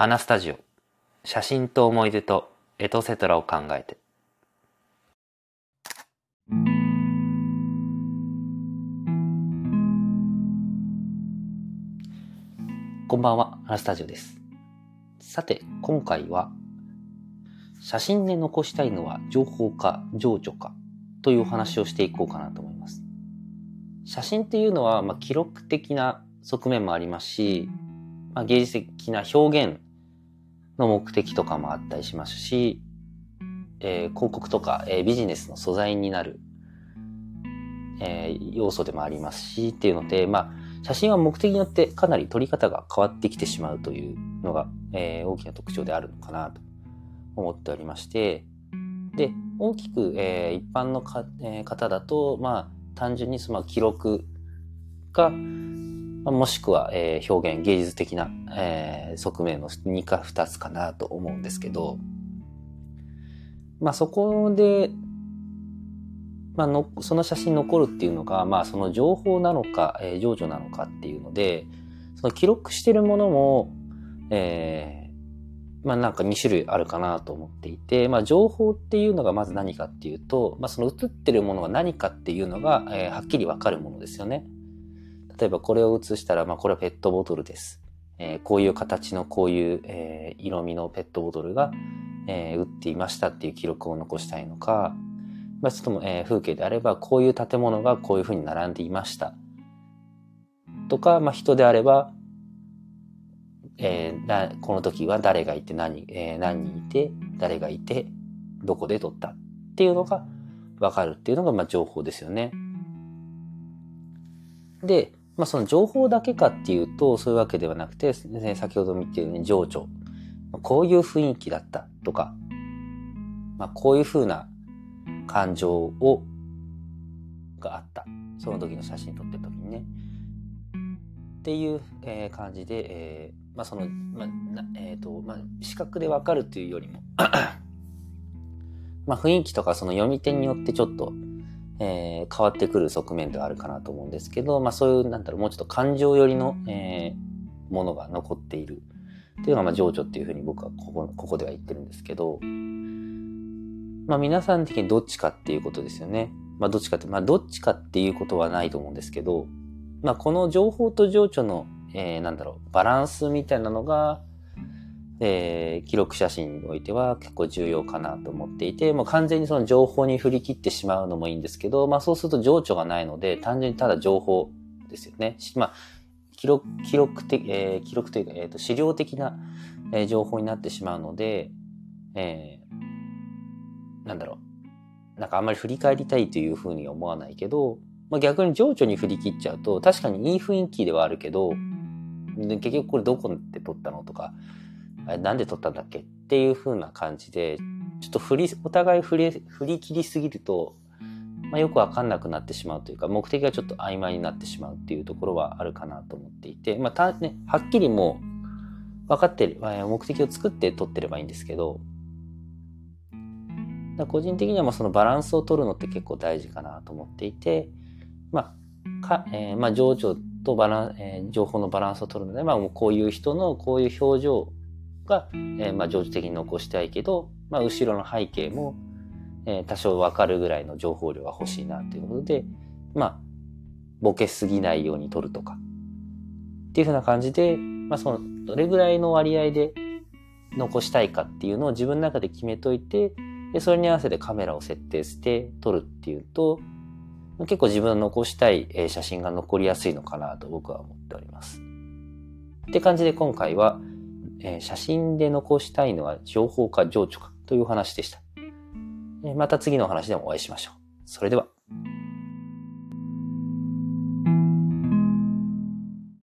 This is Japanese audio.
花スタジオ。写真と思い出とエトセトラを考えて。こんばんは花スタジオです。さて今回は写真で残したいのは情報か情緒かというお話をしていこうかなと思います。写真っていうのは、まあ、記録的な側面もありますし、まあ、芸術的な表現の目的とかもあったりしますし、えー、広告とか、えー、ビジネスの素材になる、えー、要素でもありますしっていうので、まあ、写真は目的によってかなり撮り方が変わってきてしまうというのが、え、大きな特徴であるのかなと思っておりまして、で、大きく、え、一般のか、え、方だと、まあ、単純にその記録が、もしくは、えー、表現、芸術的な、えー、側面の2か2つかなと思うんですけど、まあそこで、まあの、その写真残るっていうのが、まあその情報なのか、えー、情緒なのかっていうので、その記録してるものも、えー、まあなんか2種類あるかなと思っていて、まあ情報っていうのがまず何かっていうと、まあその写ってるものが何かっていうのが、えー、はっきりわかるものですよね。例えばこれを写したら、まあ、これはペットボトルです。えー、こういう形のこういう、えー、色味のペットボトルが、えー、売っていましたっていう記録を残したいのか、まあ、ちょっとも、えー、風景であればこういう建物がこういうふうに並んでいました。とか、まあ、人であれば、えー、この時は誰がいて何,、えー、何人いて誰がいてどこで撮ったっていうのが分かるっていうのが、まあ、情報ですよね。で、まあその情報だけかっていうとそういうわけではなくて、ね、先ほど見てるように情緒。こういう雰囲気だったとか、まあこういうふうな感情を、があった。その時の写真撮ってる時にね。っていう、えー、感じで、えー、まあその、まあ、えっ、ー、と、まあ視覚でわかるというよりも まあ雰囲気とかその読み手によってちょっと、えー、変わってくる側面ではあるかなと思うんですけど、まあそういう、なんだろう、もうちょっと感情寄りの、えー、ものが残っているっていうのが、まあ情緒っていうふうに僕はここ、ここでは言ってるんですけど、まあ皆さん的にどっちかっていうことですよね。まあどっちかって、まあどっちかっていうことはないと思うんですけど、まあこの情報と情緒の、えー、なんだろう、バランスみたいなのが、えー、記録写真においては結構重要かなと思っていて、もう完全にその情報に振り切ってしまうのもいいんですけど、まあそうすると情緒がないので、単純にただ情報ですよね。まあ、記録、記録的、えー、記録というか、えっ、ー、と、資料的な、えー、情報になってしまうので、えー、なんだろう。なんかあんまり振り返りたいというふうに思わないけど、まあ逆に情緒に振り切っちゃうと、確かにいい雰囲気ではあるけど、結局これどこで撮ったのとか、なんで撮ったんだっけ？っていう風な感じで、ちょっと振り、お互い振り、振り切りすぎると、まあ、よくわかんなくなってしまうというか、目的がちょっと曖昧になってしまうっていうところはあるかなと思っていて、まあ、た、ね、はっきりもう、分かってる、目的を作って撮ってればいいんですけど、個人的にはまあそのバランスを取るのって結構大事かなと思っていて、まあ、か、えー、まあ、情緒とバラン、えー、情報のバランスを取るので、まあ、こういう人のこういう表情が、えー、まあ、情緒的に残したいけど、まあ、後ろの背景も、えー、多少わかるぐらいの情報量が欲しいなということで、まあ、ボケすぎないように撮るとか、っていうふうな感じで、まあ、その、どれぐらいの割合で残したいかっていうのを自分の中で決めといて、で、それに合わせてカメラを設定して撮るっていうと、結構自分の残したい写真が残りやすいのかなと僕は思っております。って感じで今回は、えー、写真で残したいのは情報か情緒かという話でした。また次の話でもお会いしましょう。それでは。